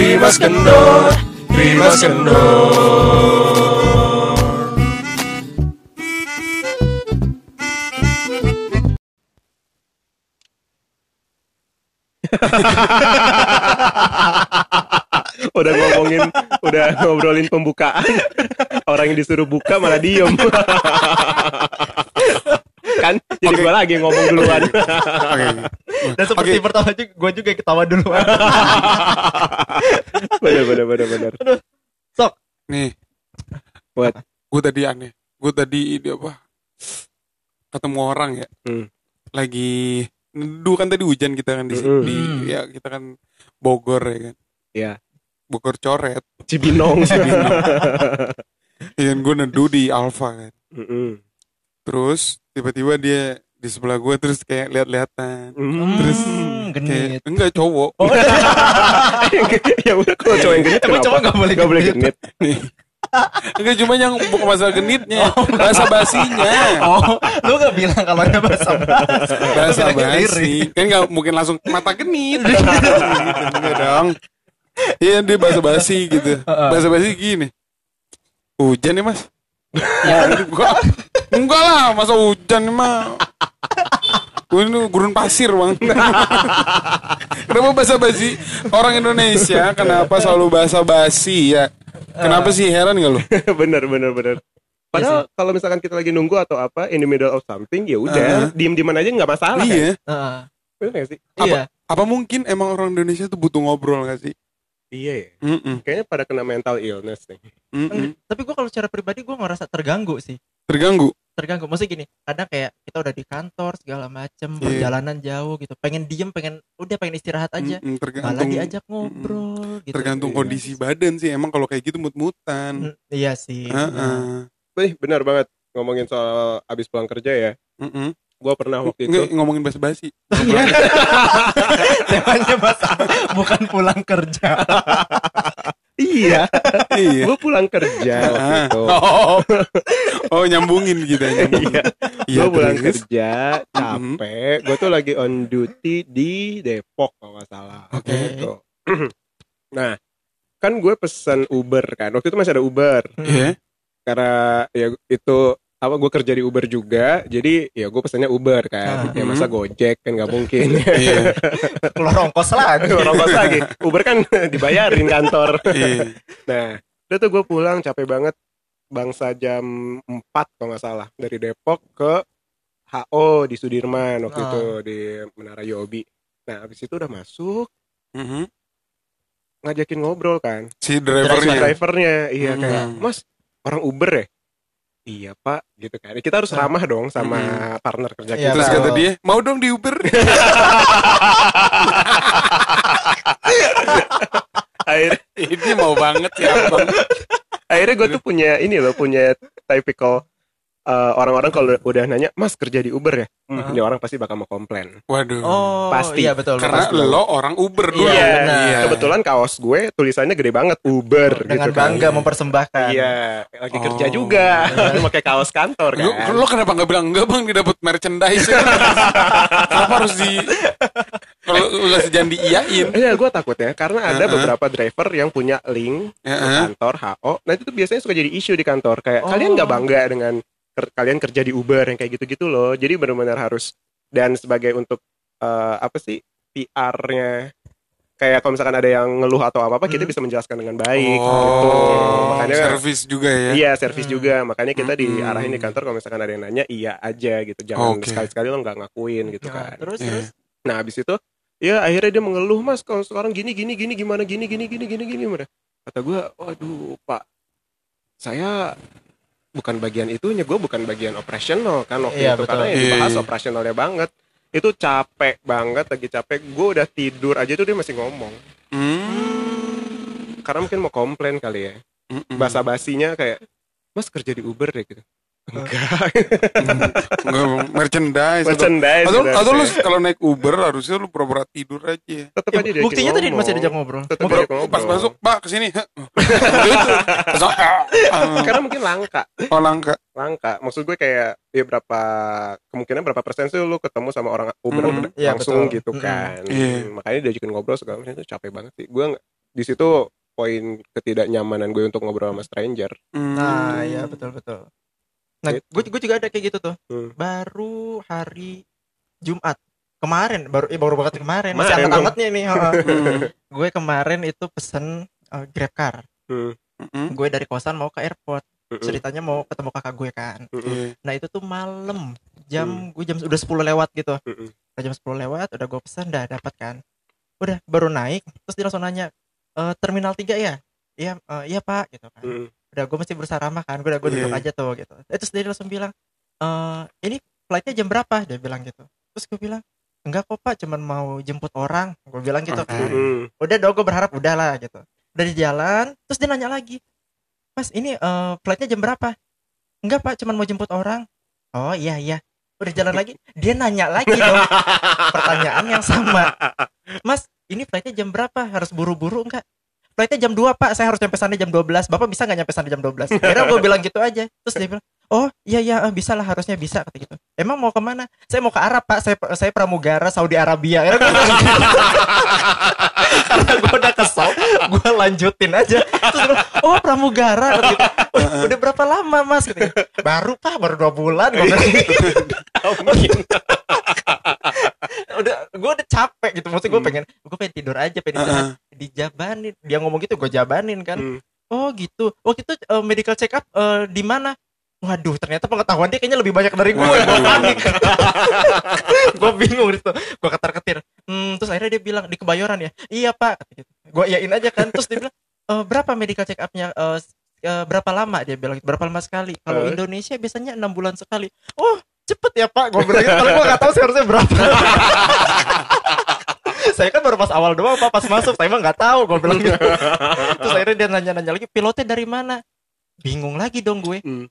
Primas kendor, Primas kendor. udah ngomongin, udah ngobrolin pembukaan. Orang yang disuruh buka malah diem. Kan jadi Oke. gua lagi ngomong duluan. Oke. Dan seperti Oke. pertama juga gue juga ketawa duluan. bener bener bener bener. Sok. Nih. Buat Gue tadi aneh. Gue tadi di apa? Ketemu orang ya. Hmm. Lagi dulu kan tadi hujan kita kan di, Mm-mm. di ya kita kan Bogor ya kan. ya Bogor coret. Cibinong. Iya gue neduh di Alfa kan. Mm-mm. Terus tiba-tiba dia di sebelah gue terus kayak lihat-lihatan. Mm. Terus Hmm, kayak genit. enggak cowok. ya udah kalau cowok yang genit kenapa? cowok nggak boleh Nggak boleh genit? genit. Enggak cuma yang bukan masalah genitnya, bahasa basinya. Oh, lu gak bilang kalau ada bahasa basi. Bahasa basi. Kan enggak mungkin langsung mata genit. Enggak dong. Iya dia bahasa basi gitu. Bahasa basi gini. Hujan nih mas? Ya enggak. Enggak lah masa hujan mah. Gue ini gurun pasir bang. kenapa bahasa basi orang Indonesia kenapa selalu bahasa basi ya? Kenapa sih heran gak lu? bener bener bener. Padahal kalau misalkan kita lagi nunggu atau apa in the middle of something ya udah Uh-huh. diem dieman aja nggak masalah. kan? Iya. Heeh. Bener nggak sih? Iya. Apa mungkin emang orang Indonesia tuh butuh ngobrol gak sih? Iya ya. Mm-mm. Kayaknya pada kena mental illness nih. Mm-mm. Tapi gue kalau secara pribadi gue ngerasa terganggu sih. Terganggu. Terganggu. Maksudnya gini, kadang kayak kita udah di kantor segala macem, Iya. perjalanan jauh gitu. Pengen diem, pengen udah pengen istirahat aja. Mm-mm, Malah tergantung diajak ngobrol gitu. tergantung Iya. kondisi badan sih. Emang kalau kayak gitu mut-mutan. Hmm, Iya sih. Heeh. Wih benar banget ngomongin soal abis pulang kerja ya. Mm-mm. Gua pernah waktu itu. Nggak, ngomongin bahasa basi. Temanya bahasa bukan pulang kerja. iya. iya. Gue pulang kerja waktu Ah. itu. Oh, oh nyambungin gitu ya. Nyambungin. Iya. Iya, gue pulang terus? kerja capek. Gue tuh lagi on duty di Depok kalau nggak salah. Oke. Gitu. nah, kan gue pesan Uber kan. Waktu itu masih ada Uber. Iya. Karena ya itu apa gue kerja di Uber juga. Jadi ya gue pesannya Uber kan. Ah. Ya masa Gojek kan nggak mungkin. Iya. Keluar ongkos lagi. Orang kos lagi. Uber kan dibayarin kantor. Iya. Nah, udah tuh gue pulang capek banget bangsa jam 4 kalau nggak salah dari Depok ke HO di Sudirman waktu Ah. itu di Menara Yobi. Nah, habis itu udah masuk Mhm. ngajakin ngobrol kan. Si Si drivernya. drivernya iya Hmm. kayak, "Mas, orang Uber ya?" Iya, Pak, gitu kan. Kita harus Ah. ramah dong sama partner kerja Iya, kita. Terus kata dia, mau dong di Uber. akhirnya, Ini mau banget ya abang. akhirnya gue tuh punya ini loh, punya typical uh, orang-orang kalau udah nanya, "Mas, kerja di Uber ya?" Hmm, ini orang pasti bakal mau komplain. Waduh. Oh, Pasti. Iya betul. Karena betul. lo orang Uber dulu. Iya, benar. Kebetulan kaos gue tulisannya gede banget Uber dengan gitu kan. bangga mempersembahkan. Iya, lagi Oh. kerja juga. pakai kaos kantor kan. Lo, lo kenapa nggak bilang enggak bang didapat merchandise Kenapa harus di kalau nggak sejan diiyain? Iya, gue takut ya karena ada Uh-uh. beberapa driver yang punya link ke Uh-uh. kantor HO. Nah itu tuh biasanya suka jadi isu di kantor. Kayak Oh. kalian nggak bangga dengan kalian kerja di Uber yang kayak gitu-gitu loh. Jadi benar-benar harus dan sebagai untuk eh, apa sih PR-nya kayak kalau misalkan ada yang ngeluh atau apa apa kita Hmm. bisa menjelaskan dengan baik gitu. Oh, Makanya service juga ya. Iya, servis Hmm. juga. Makanya kita Hmm. diarahin di kantor kalau misalkan ada yang nanya, iya aja gitu. Jangan Oke. sekali-sekali lo nggak ngakuin gitu Nah, kan. terus Iya. terus Nah, habis itu ya akhirnya dia mengeluh, "Mas, kalau sekarang gini gini gini gimana gini gini gini gini gini." Mana? Kata gue, "Waduh, Pak. Saya bukan bagian itunya, gue bukan bagian operasional kan waktu Iya, itu betul. karena yang Iya, dibahas iya. operasionalnya banget." Itu capek banget, lagi capek. Gue udah tidur aja tuh dia masih ngomong. Hmm. Karena mungkin mau komplain kali ya. Mm-mm. Bahasa basinya kayak, "Mas kerja di Uber deh gitu." Enggak, Nggak, merchandise. atau- merchandise. Atau, udah. atau lu kalau naik Uber harusnya lu pura-pura tidur aja. tetap Ya, aja diajakin buktinya tadi masih diajak ngobrol. Tetap Ngobrol. Pas masuk, Pak ke sini. Hah? gitu. Karena mungkin langka, Oh langka. langka. Maksud gue kayak ya berapa kemungkinan berapa persen sih lu ketemu sama orang Uber Mm, langsung iya, gitu Mm, kan. iya. Makanya diajakin ngobrol segala macam itu capek banget sih. Gue di situ poin ketidaknyamanan gue untuk ngobrol sama stranger Hmm. Nah, iya betul betul. Nah, Gitu. gue gue juga ada kayak gitu tuh. Hmm. Baru hari Jumat kemarin baru eh, baru banget kemarin masih Kemarin anget-angetnya nih. heeh. Hmm. gue kemarin itu pesen eh, Grab car. Hmm, Hmm. Gue dari kosan mau ke airport. hmm, Ceritanya mau ketemu kakak gue kan. hmm. Nah, itu tuh malam. Jam gue jam udah 10 lewat gitu. hmm, Udah jam 10 lewat, udah gue pesan dah dapat kan. Udah baru naik, terus dia langsung nanya, "Eh, terminal 3 ya?" Iya, eh, iya Pak gitu kan. hmm. Udah gue mesti berusaha ramah kan? Gue udah gue duduk Iya. aja tuh gitu. Terus dia langsung bilang eh ini flightnya jam berapa? Dia bilang gitu. Terus gue bilang enggak kok pak. Cuman mau jemput orang. Gue bilang gitu Oke. kan. Udah dong gue berharap udah lah gitu. Udah di jalan terus dia nanya lagi mas ini eh flightnya jam berapa? Enggak pak. Cuman mau jemput orang. Oh iya iya. Udah jalan lagi dia nanya lagi dong. Pertanyaan yang sama. Mas ini flightnya jam berapa? Harus buru-buru enggak flightnya jam 2 pak. Saya harus nyampe sana jam 12 bapak bisa nggak nyampe sana jam 12 akhirnya gue bilang gitu aja. Terus dia bilang oh iya iya eh, bisa lah harusnya bisa kata gitu. Emang mau ke mana? Saya mau ke Arab pak. Saya saya pramugara Saudi Arabia. Akhirnya gue gitu. karena gue udah kesel. Gue lanjutin aja. Terus bilang, oh pramugara. Gitu. "Oh, udah berapa lama mas? Gitu. baru pak. Baru dua bulan. Gue gitu. udah gue udah capek gitu. Maksudnya gue Hmm. pengen gue pengen tidur aja pengen istirahat dijabanin. Dia ngomong gitu gue jabanin kan. Hmm. oh gitu. Waktu itu eh, medical check up eh, di mana? Waduh ternyata pengetahuan dia kayaknya lebih banyak dari gue gue panik. Gue bingung gitu. Gue ketar ketir hmm, terus akhirnya dia bilang di kebayoran ya? Iya pak. Gue iyain aja kan. Terus dia bilang "Eh, berapa medical check upnya s- eh, berapa lama? Dia bilang berapa lama sekali? Kalau. Indonesia biasanya enam bulan sekali. Oh cepet ya pak. Gue bilang gitu. Kalau gue nggak tahu sih harusnya berapa saya kan baru pas awal doang pak. Pas masuk saya mah nggak tahu gue bilang gitu terus akhirnya dia nanya-nanya lagi pilotnya dari mana? Bingung lagi dong gue. Hmm.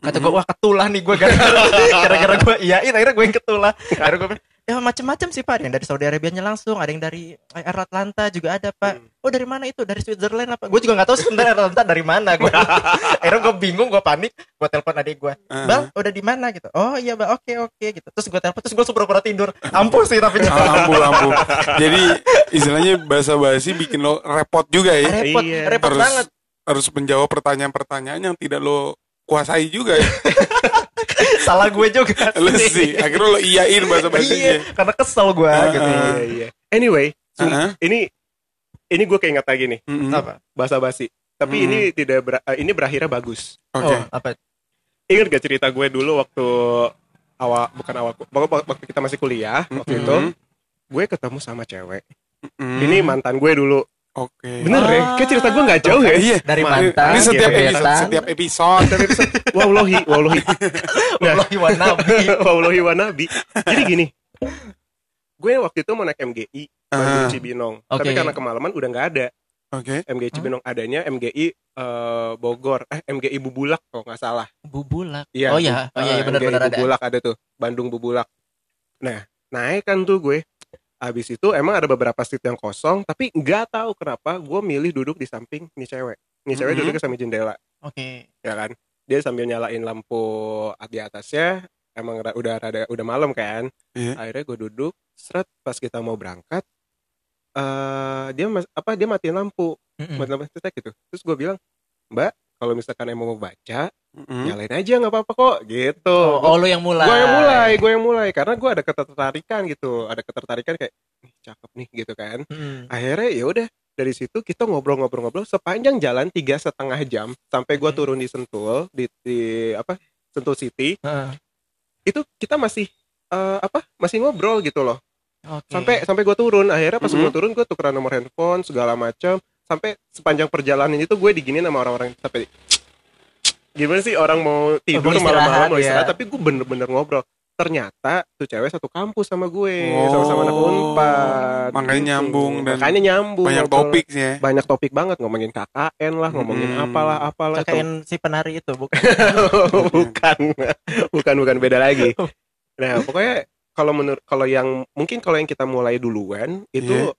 kata gue wah ketulah nih gue gara-gara gue iyain akhirnya gue yang ketulah. Akhirnya gue bilang, macam-macam sih pak. Ada yang dari Saudi Arabia langsung ada yang dari Air Atlanta juga ada pak. Oh dari mana itu? Dari Switzerland apa? Gue juga nggak tahu sebenarnya Air Atlanta dari mana gue akhirnya gue bingung gue panik gue telepon adik gue Ah. bang udah di mana? Gitu. Oh iya bang. Oke oke gitu. Terus gue telepon terus gue langsung pura-pura tidur. Ampuh sih tapi Ah, ampuh ampuh. Jadi istilahnya bahasa basi bikin lo repot juga ya. Repot Iya. repot harus banget. harus menjawab pertanyaan-pertanyaan yang tidak lo kuasai juga ya salah gue juga lo sih akhirnya lo iyain bahasa iya basinya karena kesel gue Ah, gitu ah. Iya, iya. Anyway, sum- Ah. ini ini gue keinget lagi nih Mm-mm. apa bahasa basi. Tapi Hmm. ini tidak ber- eh, ini berakhirnya bagus. oke oh apa Ingat gak cerita gue dulu waktu awal bukan awal pokoknya waktu kita masih kuliah waktu Mm-mm. itu gue ketemu sama cewek. Mm. Ini mantan gue dulu. oke Bener ya? Kayak cerita gue nggak jauh ya? iya dari Ma- mantan ini setiap Gebetan. episode setiap episode Setiap episode, Wallahi, wallahi. Nah, Wallahi wa nabi. wallahi wa nabi. Jadi gini, gue waktu itu mau naik MGI Bandung Ah. Cibinong. Oke. Tapi karena kemalaman udah nggak ada oke MGI Cibinong adanya MGI eh, Bogor, eh MGI Bubulak kalau nggak salah. Bubulak. Iya. oh iya, oh iya, Eh, benar-benar MGI ada. Bubulak ada tuh, Bandung Bubulak. Nah, naik kan tuh gue. Habis itu emang ada beberapa seat yang kosong, tapi nggak tahu kenapa gue milih duduk di samping nih cewek. Nih cewek Mhm. duduk di samping jendela, Oke. ya kan? Dia sambil nyalain lampu di atasnya. Emang udah rada udah malam kan. Iya. Akhirnya gue duduk, seret pas kita mau berangkat eh dia mas- apa dia matiin lampu, lampu cetek gitu. Terus gue bilang, "Mbak, kalau misalkan emang mau baca, Mm-mm. nyalain aja nggak apa-apa kok." Gitu. Oh, oh, lu yang mulai. gue yang mulai gue yang mulai karena gue ada ketertarikan gitu ada ketertarikan kayak nih cakep nih gitu kan Mm. akhirnya ya udah dari situ kita ngobrol-ngobrol-ngobrol sepanjang jalan tiga setengah jam sampai gue Hmm. turun di Sentul di, di apa Sentul City Heeh. itu kita masih eh, apa masih ngobrol gitu loh Oke. sampai sampai gue turun akhirnya pas Mhm. gue turun gue tukeran nomor handphone segala macam sampai sepanjang perjalanan itu gue diginin sama orang-orang sampai gimana sih orang mau tidur Mau malam-malam istirahat, mau ya. istirahat tapi gue bener-bener ngobrol ternyata tuh cewek satu kampus sama gue Oh, sama-sama anak unpad makanya nyambung dan makanya nyambung banyak ngobrol. topik sih ya banyak topik banget ngomongin KKN lah ngomongin Hmm. apalah apalah itu. KKN si penari itu bukan. bukan bukan bukan beda lagi nah pokoknya kalau menurut kalau yang mungkin kalau yang kita mulai duluan itu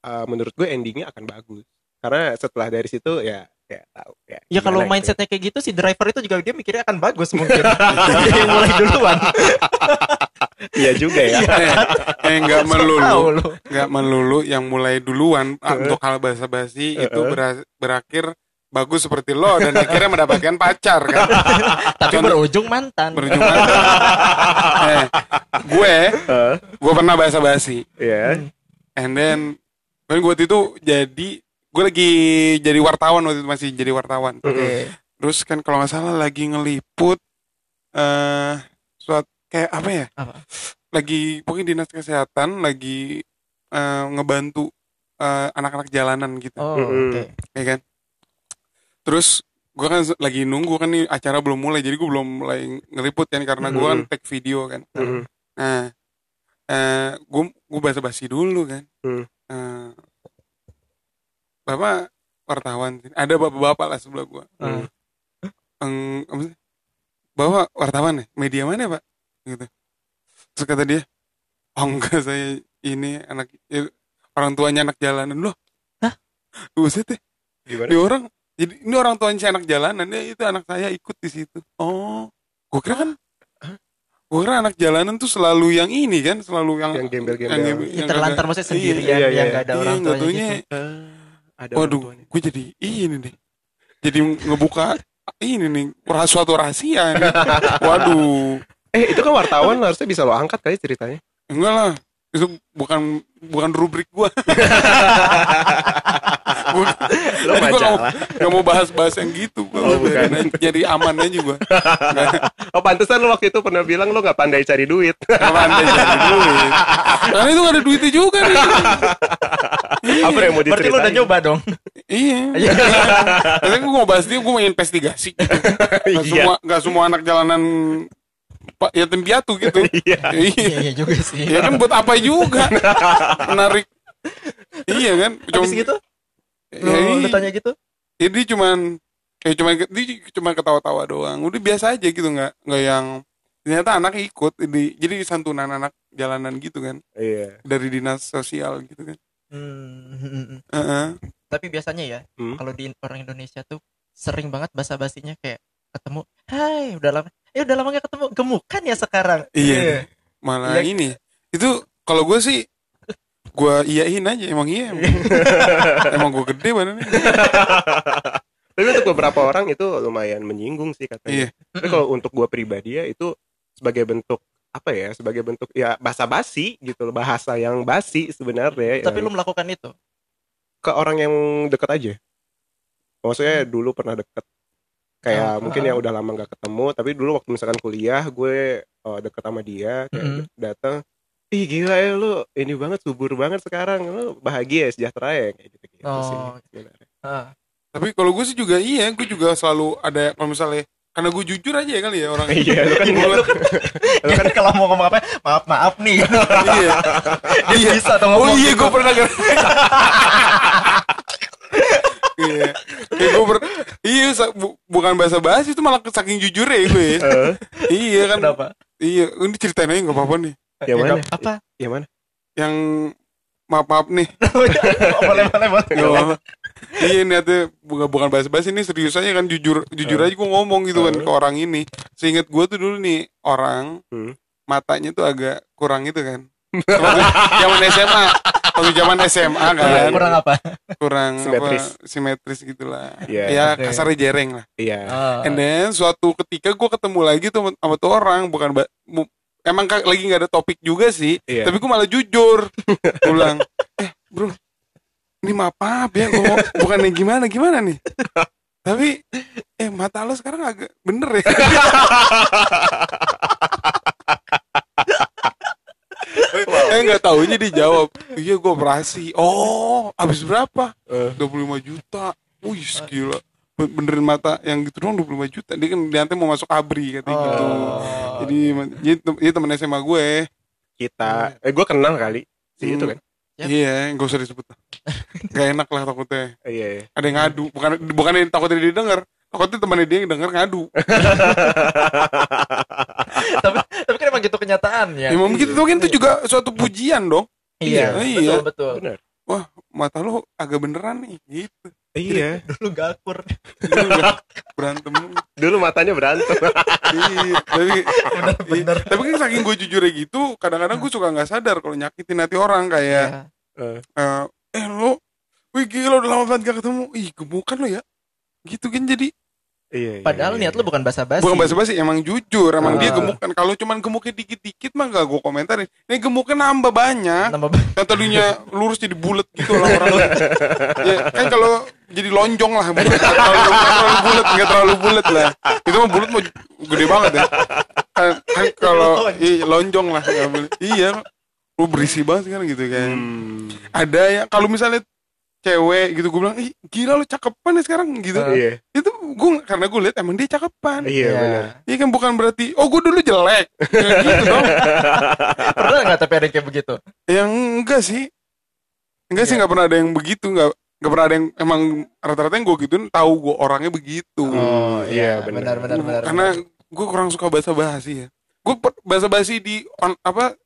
uh, menurut gue endingnya akan bagus karena setelah dari situ ya ya tahu ya Ya kalau gitu. mindsetnya kayak gitu si driver itu juga dia mikirnya akan bagus mungkin. Dia yang mulai duluan. Iya juga ya. eh, eh nggak Tahu melulu lu. nggak melulu yang mulai duluan ah, Eh. untuk hal basa-basi Eh, itu eh. bera- berakhir bagus seperti lo dan akhirnya mendapatkan pacar kan Tapi Contoh- berujung mantan. berujung mantan. eh, gue Eh, gue pernah basa-basi Iya. and then kan gue waktu itu jadi gue lagi jadi wartawan waktu itu masih jadi wartawan Oke. terus kan kalau nggak salah lagi ngeliput eh suat kayak apa ya Apa? lagi pokoknya dinas kesehatan lagi eh, ngebantu eh, anak-anak jalanan gitu Oh, oke. ya kan terus gue kan lagi nunggu kan nih acara belum mulai jadi gue belum mulai ngeliput kan karena gue kan take video kan Mm-mm. nah eh gue gue basa-basi dulu kan Hmm. Eh, bapak wartawan sih. ada bapak-bapak lah sebelah gue Hmm. Eng, apa sih? bapak wartawan ya media mana ya, pak gitu terus kata dia oh enggak saya ini anak ya, orang tuanya anak jalanan loh Hah? Buset deh Gimana? ini orang jadi ini orang tuanya si anak jalanan ya itu anak saya ikut di situ oh gue kira kan gue kira anak jalanan tuh selalu yang ini kan selalu yang Yang gembel-gembel. gembel- Ya, yang terlantar maksudnya Iya, sendirian iya, yang iya. ada iya, orang tuanya gitu. Ada orang waduh tuanya. gue jadi ini nih jadi ngebuka ini nih rah- suatu rahasia nih. waduh Eh itu kan wartawan harusnya bisa lo angkat kali ceritanya. enggak lah itu bukan bukan rubrik gua Lo majalah. nggak mau bahas-bahas yang gitu gua Oh, bukan. jadi aman aja gua Oh pantesan lo waktu itu pernah bilang lo nggak pandai cari duit. Nggak pandai cari duit karena itu gak ada duitnya juga nih Apa yang mau Berarti lu udah diceritain? nyoba dong. iya Tapi gue mau bahas dia, gue mau investigasi gitu. Gak Iya. semua, gak semua anak jalanan Pak yatim piatu gitu. Iya. Iya. Iya, iya juga sih. Ya kan buat apa juga? Menarik. Iya kan? Habis gitu? Lu, ya, lu iya. tanya gitu? Ya, dia cuman ya cuman dia cuma ketawa-tawa doang. Udah biasa aja gitu nggak nggak yang ternyata anak ikut di, jadi santunan anak jalanan gitu kan Iya. dari dinas sosial gitu kan. Hmm. Heeh. Tapi biasanya ya, Hmm. kalau di orang Indonesia tuh sering banget basa-basinya kayak ketemu, "Hai, udah lama eh udah lama gak ketemu. Gemukan ya sekarang." Iya. Malah Iya. ini itu kalau gue sih gue iyain aja emang iya emang, emang gue gede badannya Tapi untuk beberapa orang itu lumayan menyinggung sih katanya. iya Tapi kalau untuk gua pribadi ya itu sebagai bentuk apa ya? Sebagai bentuk ya bahasa basi gitu loh, bahasa yang basi sebenarnya. Tapi yang lu melakukan itu. ke orang yang deket aja. Maksudnya dulu pernah deket. Kayak Oh, mungkin oh. yang udah lama nggak ketemu, tapi dulu waktu misalkan kuliah gue eh, deket sama dia, kayak Mm-mm. datang, ih gila ya lu ini banget subur banget sekarang, lu bahagia sejahtera ya kayak gitu gitu sih. Oh. sebenarnya. Ah. tapi kalau gue sih juga iya gue juga selalu ada kalau misalnya karena gue jujur aja ya kali ya orang Iya, lu kan Gua- Jadi kalau mau ngomong apa, maaf maaf nih. iya Dia Iya. bisa dong oh iya gitu. gue pernah iya Kayak gue ber- iya bu- bukan bahasa bahasa itu malah saking jujur ya gue Eh, iya kan Kenapa? iya ini ceritain aja nggak apa-apa nih Yang Ya, mana? Apa? yang mana? yang maaf maaf nih boleh boleh boleh. Iya niatnya bukan bukan bahasa bahasa ini serius aja kan jujur jujur Eh. aja gue ngomong gitu kan Eh. ke orang ini seingat gue tuh dulu nih orang Hmm. matanya tuh agak kurang itu kan zaman SMA waktu zaman SMA kan Kurang apa? kurang Simetris. apa simetris gitulah Iya, ya oke. kasarnya jereng lah Iya. Ah. and then suatu ketika gue ketemu lagi tuh sama, tuh orang bukan ba- emang lagi nggak ada topik juga sih Iya. tapi gue malah jujur Gua bilang eh bro ini maaf maaf ya gua bukan yang gimana gimana nih? Tapi eh mata lo sekarang agak bener ya. Eh nggak taunya dijawab. Iya gue operasi oh habis berapa? Eh. 25 juta. Wih gila. Ben- benerin mata yang gitu doang 25 juta. Dia kan nanti mau masuk abri katanya gitu. Oh. jadi jadi, tem- dia temen SMA gue. Kita, eh gue kenal kali si Hmm. itu kan. Yap. iya gak usah disebut gak enak lah takutnya Iya, iya. ada yang ngadu bukan bukan yang takutnya dia denger takutnya temannya dia yang denger ngadu tapi tapi kan emang gitu kenyataannya. ya, mungkin itu mungkin itu juga suatu pujian dong Iya, Iya. betul betul. Benar. wah mata lo agak beneran nih gitu. Iya. Dulu gak akur Dulu udah berantem dulu matanya berantem. Iya tapi bener tapi kan saking gue jujurnya gitu kadang-kadang gue suka nggak sadar kalau nyakitin hati orang kayak ya. eh, eh lo wih gila udah lama banget gak ketemu. Ih gemukan lo ya. Gitu kan jadi iya, iya, padahal iya, niat lu iya. bukan basa-basi. Bukan basa-basi emang jujur. Emang Ah. dia gemukan kalau cuman gemuknya dikit-dikit mah gak gue komentarin. Ini gemuknya nambah banyak. Nambah yang tadinya lurus jadi bulat gitu lah orang. Ya, kan kalau jadi lonjong lah. Bukan terlalu, terlalu bulat nggak terlalu bulat lah. Itu mah bulat mau gede banget ya. Kan, kan kalau iya, lonjong lah. Boleh. iya lu berisi banget kan gitu kan. Hmm. ada ya kalau misalnya cewek gitu gue bilang ih gila lu cakepan ya sekarang gitu. Iya. Itu gue karena gue lihat emang dia cakepan. Iya Ya. benar. Iya kan bukan berarti oh gue dulu jelek. Ya gitu dong. Pernah nggak tapi ada yang kayak begitu? Yang enggak sih. Enggak sih nggak pernah ada yang begitu nggak nggak pernah ada yang emang rata-rata yang gue gituin tahu gue orangnya begitu. Oh, iya, benar. benar. benar benar karena gue kurang suka bahasa basi ya. Gue bahasa basi di on, apa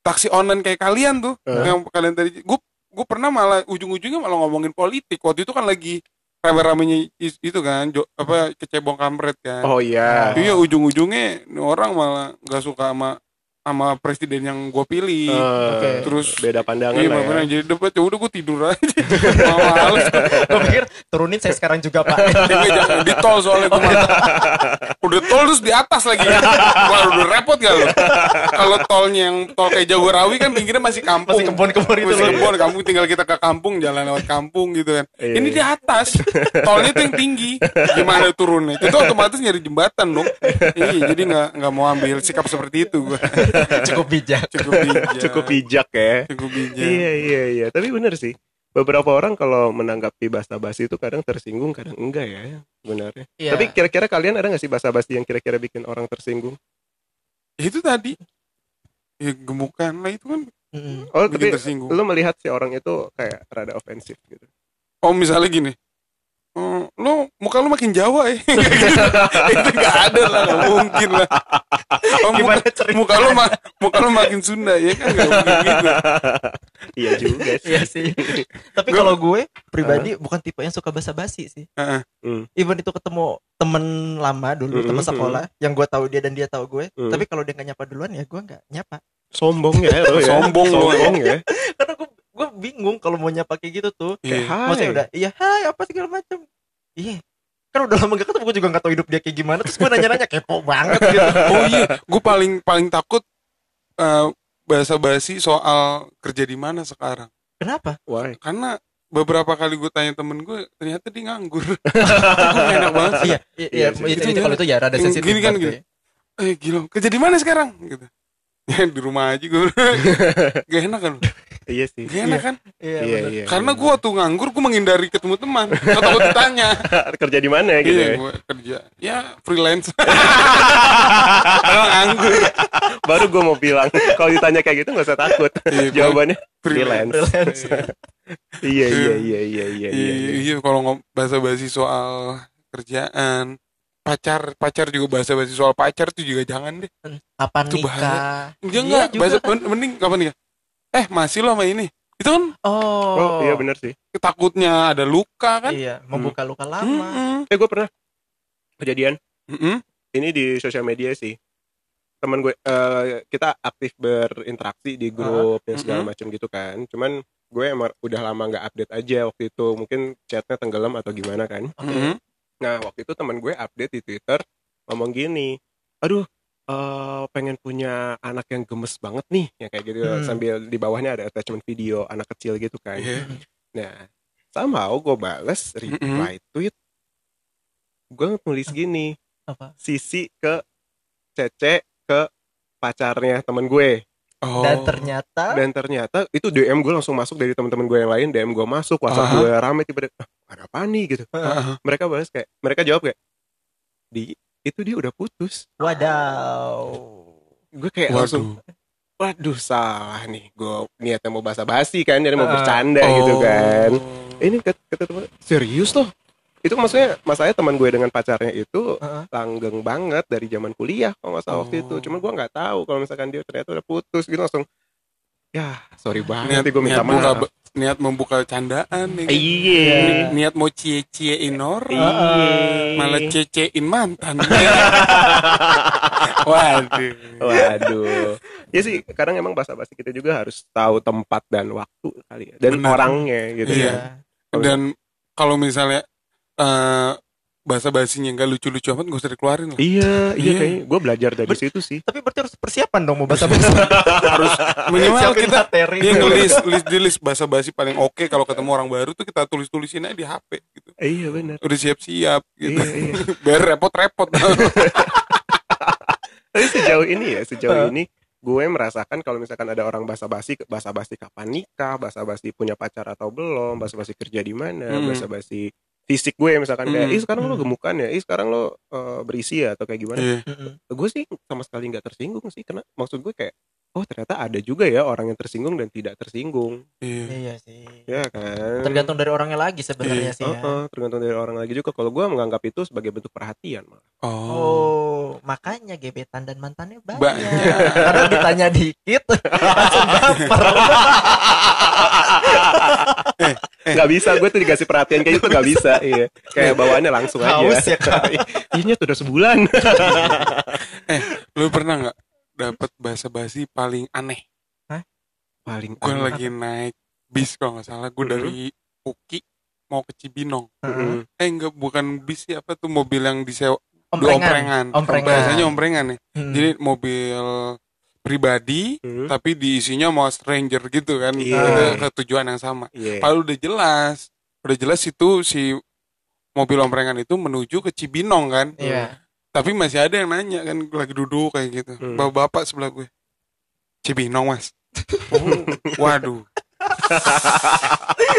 taksi online kayak kalian tuh Eh. yang kalian tadi gue gue pernah malah ujung-ujungnya malah ngomongin politik. Waktu itu kan lagi rame-ramenya itu kan jo, apa kecebong kampret kan. Oh iya. Iya ujung-ujungnya orang malah nggak suka sama sama presiden yang gue pilih. Eh, Oke. Terus beda pandangan iya lah ya. jadi debat ya udah gue tidur aja. Males. gue pikir turunin saya sekarang juga pak di tol soalnya gue udah tol terus di atas lagi. Wah udah repot gak lo? Kalau tolnya yang tol kayak Jagorawi kan pinggirnya masih kampung. masih kebun-kebun itu Masih kebun, kampung tinggal kita ke kampung jalan lewat kampung gitu kan. Iya. Ini di atas, tolnya tuh yang tinggi. Gimana turunnya? Itu otomatis nyari jembatan dong. Iya, jadi nggak nggak mau ambil sikap seperti itu gua. cukup bijak Cukup bijak. cukup bijak ya Cukup bijak. iya iya iya tapi benar sih beberapa orang kalau menanggapi bahasa basi itu kadang tersinggung kadang enggak ya sebenarnya Iya. tapi kira-kira kalian ada nggak sih bahasa basi yang kira-kira bikin orang tersinggung Itu tadi. Ya gemukan lah itu kan Mm-mm. oh bikin tapi tersinggung. lu melihat si orang itu kayak rada ofensif gitu Oh misalnya gini. Oh, lo muka lu makin Jawa ya itu gak ada lah gak mungkin lah oh, muka, muka lu ma- muka lu makin Sunda ya kan gak mungkin gitu iya juga sih Iya sih. Tapi kalau gue pribadi bukan tipe yang suka basa-basi sih. Heeh. Hmm. Even itu ketemu temen lama dulu, Hmm, temen hmm, sekolah, yang gue tahu dia dan dia tahu gue. Hmm. Tapi kalau dia nggak nyapa duluan ya gue nggak nyapa. sombong ya lo ya Sombong lo. sombong ya Karena gue gue bingung kalau mau nyapa kayak gitu tuh. Iya. Hai. Maksudnya udah, iya hai apa segala macam. Iya. Kan udah lama gak ketemu gue juga gak tahu hidup dia kayak gimana Terus gue nanya-nanya kepo banget gitu oh iya gue paling paling takut eh, bahasa basi soal kerja di mana sekarang Kenapa? Why? karena beberapa kali gue tanya temen gue ternyata dia nganggur gak enak banget sih Iya, iya, Iya iya, sih. itu, Itu itu kalau itu ya rada Gini sensitif kan, berarti. gini. eh gila kerja di mana sekarang gitu ya di rumah aja gue gak enak kan iya sih. Gak iya. kan? Iya, iya, iya. Karena gue tuh nganggur gue menghindari ketemu teman. Atau gue ditanya. Kerja di mana gitu iya, ya? gue kerja. Ya freelance. Kalau nganggur. Baru gue mau bilang kalau ditanya kayak gitu gak usah takut. Iya, jawabannya freelance, freelance. Iya, iya iya iya. iya iya iya, iya, iya. iya. kalau bahasa basi soal kerjaan. Pacar pacar juga bahasa bahasa soal pacar tuh juga jangan deh. Apa nikah? Bahasa, enggak. Enggak iya bahasa kan. mending kapan nikah? Eh masih lo sama ini. Itu kan Oh, oh iya benar sih. takutnya ada luka kan? Iya, membuka luka lama. Mm-mm. eh gue pernah kejadian. Mm-mm. ini di sosial media sih. Teman gue eh, kita aktif berinteraksi di grup dan segala Mhm. macam gitu kan. Cuman gue emang udah lama nggak update aja waktu itu. Mungkin chatnya tenggelam atau gimana kan. Mm-mm. nah waktu itu teman gue update di twitter ngomong gini aduh eh, pengen punya anak yang gemes banget nih ya kayak gitu Hmm. sambil di bawahnya ada attachment video anak kecil gitu kan Iya. nah somehow gue bales reply tweet gue nulis gini Apa? sisi ke Cece ke pacarnya temen gue Oh. Dan ternyata dan ternyata itu DM gue langsung masuk dari teman-teman gue yang lain DM gue masuk WhatsApp Aha. gue rame tiba-tiba "Ah, ada apa nih gitu Heeh. mereka balas kayak mereka jawab kayak di itu dia udah putus wadaw. gue kayak langsung Waduh. waduh salah nih gue niatnya mau basa-basi kan jadi mau Ah. bercanda Oh. gitu kan ini kata, kata temen serius loh itu maksudnya masalahnya teman gue dengan pacarnya itu Heeh. langgeng banget dari zaman kuliah kalau nggak salah waktu itu Oh. cuman gue nggak tahu kalau misalkan dia ternyata udah putus gitu langsung ya sorry banget Niat, nanti gue minta buka, maaf niat membuka candaan ya kan? Iya. Ni- niat mau cie-ciein orang Iya. malah cecein mantan waduh Waduh. Ya sih, kadang emang basa-basi kita juga harus tahu tempat dan waktu kali ya. Dan Benar. orangnya gitu Iya. ya. dan kalau misalnya eh bahasa basinya nggak lucu-lucu amat gak usah dikeluarin lah Iya, iya Iya. kayaknya gue belajar dari situ sih. Tapi berarti harus persiapan dong mau bahasa-bahasa. harus minimal Siapin kita materi. dia ngelis list di list bahasa basi paling oke kalau ketemu orang baru tuh kita tulis tulisin aja di HP gitu Iya benar. udah siap-siap gitu Iya, iya. biar repot-repot Tapi sejauh ini ya, sejauh ini gue merasakan kalau misalkan ada orang basa-basi, basa-basi kapan nikah, basa-basi punya pacar atau belum, basa-basi kerja di mana, Hmm. basa-basi fisik gue misalkan kayak, ih sekarang lo gemukan ya, ih sekarang lo eh, berisi ya? Atau kayak gimana. Mm-mm. Gue sih sama sekali nggak tersinggung sih, karena maksud gue kayak, oh ternyata ada juga ya orang yang tersinggung dan tidak tersinggung, Iya. Iya sih. ya kan? Tergantung dari orangnya lagi sebenarnya Iya. sih ya. Heeh, tergantung dari orang lagi juga. Kalau gue menganggap itu sebagai bentuk perhatian malah. oh, Oh, makanya gebetan dan mantannya banyak. Banyak. Karena ditanya dikit langsung baper. Nggak bisa, gue tuh dikasih perhatian kayak gitu nggak bisa. Iya, kayak bawaannya langsung aja. Haus ya kan. Ini tuh udah sebulan. lu pernah nggak dapat bahasa basi paling aneh Paling gue aneh. lagi naik bis kalau nggak salah gue dari Uki mau ke Cibinong Mm-mm. eh enggak bukan bis sih apa tuh mobil yang disewa di Omprengan. omprengan Omprengan. bahasanya omprengan ya Hmm. jadi mobil pribadi Hmm. tapi diisinya mau stranger gitu kan Iya. Ada ke tujuan yang sama Iya. kalau udah jelas udah jelas itu si mobil omprengan itu menuju ke Cibinong kan Iya. Tapi masih ada yang nanya kan gue lagi duduk kayak gitu. Hmm. bapak-bapak sebelah gue. Cibinong mas. Waduh.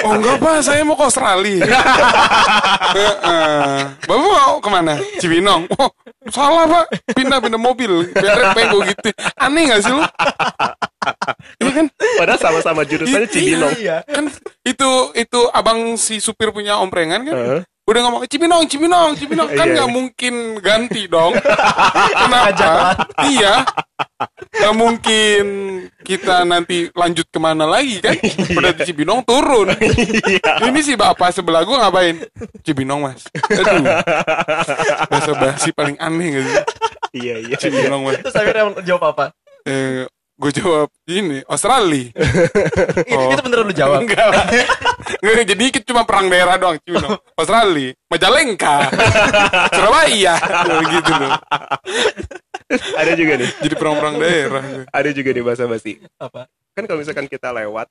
Oh enggak pak. Saya mau ke Australia. Heeh. bapak mau ke mana? Cibinong. Oh salah pak. Pindah pindah mobil. Biar pengen gue gitu. Aneh gak sih lu? Iya kan? Padahal sama-sama jurusannya Iya. Cibinong. Iya. kan itu itu abang si supir punya omprengan kan? Heeh. Udah ngomong Cibinong Cibinong Cibinong kan Iya, nggak iya. mungkin ganti dong. Kenapa? Iya. Nggak mungkin kita nanti lanjut ke mana lagi kan? Udah di Cibinong turun. Ini si bapak sebelah gua ngapain? Cibinong mas. Aduh. Bahasa basi paling aneh gak sih? Iya, iya. Cibinong mas. Terus akhirnya jawab apa? eh, gue jawab ini Australia Itu, itu beneran lu jawab. enggak lah Nggak, jadi ikut cuma perang daerah doang Cibinong Australia Majalengka Surabaya gitu loh Ada juga nih. jadi perang-perang daerah Ada juga nih bahasa basi. Apa? Kan kalau misalkan kita lewat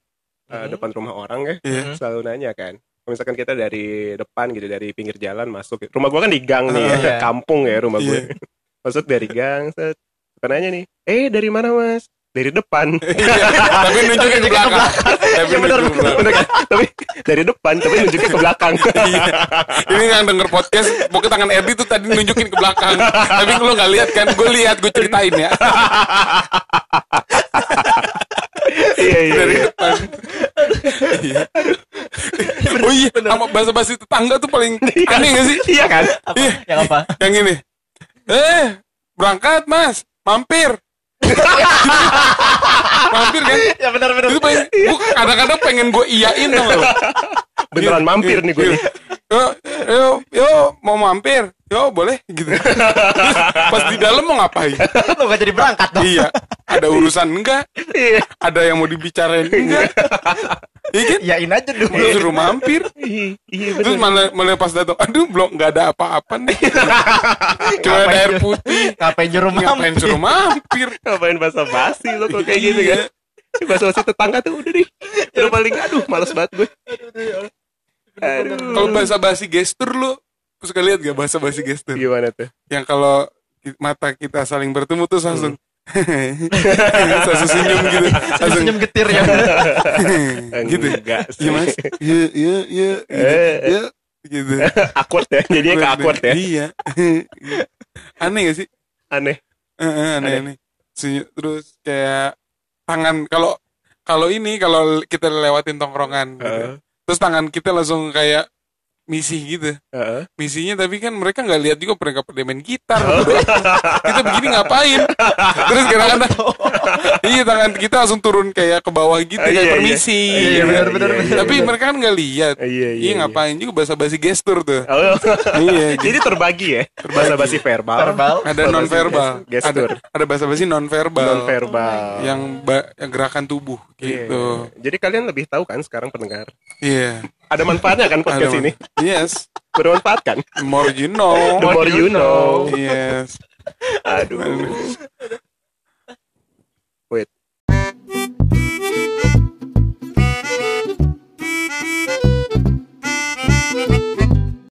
eh, Mhm. depan rumah orang ya, Iya. selalu nanya kan. Kalau misalkan kita dari depan gitu, dari pinggir jalan masuk. Rumah gua kan di gang nih ya, Iya. kampung ya rumah gue. Iya. Masuk dari gang, set. Suka nanya nih, eh dari mana mas? Dari depan. Iya, tapi nunjukin ke belakang. Tapi Iya benar, nunjukin ke belakang. benar kan? Tapi dari depan, tapi nunjuknya ke belakang. Iya. Ini yang denger podcast, pokoknya tangan Erdi tuh tadi nunjukin ke belakang. Tapi lu nggak lihat kan? Gue lihat, gue ceritain ya. Iya iya. Dari iya. depan. Iya. Oh iya, sama bahasa basi tetangga tuh paling aneh gak sih? Iya kan? Iya. Yang apa? Yang ini. Eh, berangkat mas, mampir. Mampir kan? Ya benar-benar. Itu paling, gua kadang-kadang pengen gue iyain lu? Beneran Iya, mampir iya, nih gue iya. nih. Yo, yo, yo, mau mampir? Yo, boleh gitu. Terus pas di dalam mau ngapain? Lu gak jadi berangkat dong. iya, ada urusan enggak? Iya. Ada yang mau dibicarain enggak? Iya kan? Iyain aja dulu. Lu suruh mampir. Iya, iya Terus malah, malah pas datang, aduh belum nggak ada apa-apa nih. Cuma ada air putih. Ngapain nyuruh Ngapain mampir? suruh mampir? Ngapain bahasa basi lo kok kayak gitu kan? Bahasa basi tetangga tuh udah deh. Udah paling aduh males banget gue. Aduh. Kalau bahasa basi gestur lu suka lihat gak bahasa basi gestur? gimana tuh? Yang kalau mata kita saling bertemu tuh langsung langsung senyum gitu. Langsung Senyum getir ya. gitu. Enggak. Iya mas, iya iya iya, Eh, iya gitu. awkward ya. Jadinya ke awkward ya. Iya. Aneh gak sih? Aneh. Eh, eh, aneh aneh. Senyum, terus kayak tangan kalau kalau ini kalau kita lewatin tongkrongan, gitu. Heeh. terus tangan kita langsung kayak misi gitu. Heeh. misinya tapi kan mereka nggak lihat juga mereka pada main gitar. Kita begini ngapain? Terus kadang-kadang iya tangan kita langsung turun kayak ke bawah gitu Ah, kayak iya, iya. permisi Iya, gitu. benar, benar, benar, tapi mereka kan nggak lihat. Iya, iya, iya iya. ngapain juga bahasa basi gestur tuh. Oh, iya gitu. Jadi terbagi ya, bahasa basi verbal, verbal. Ada non verbal ada gestur, ada bahasa basi non verbal non verbal. yang ba- yang gerakan tubuh gitu. Jadi kalian lebih tahu kan sekarang pendengar. iya ada manfaatnya kan podcast ada, ini? Yes. Bermanfaat kan? More you know. The more you know. yes. Aduh. Wait.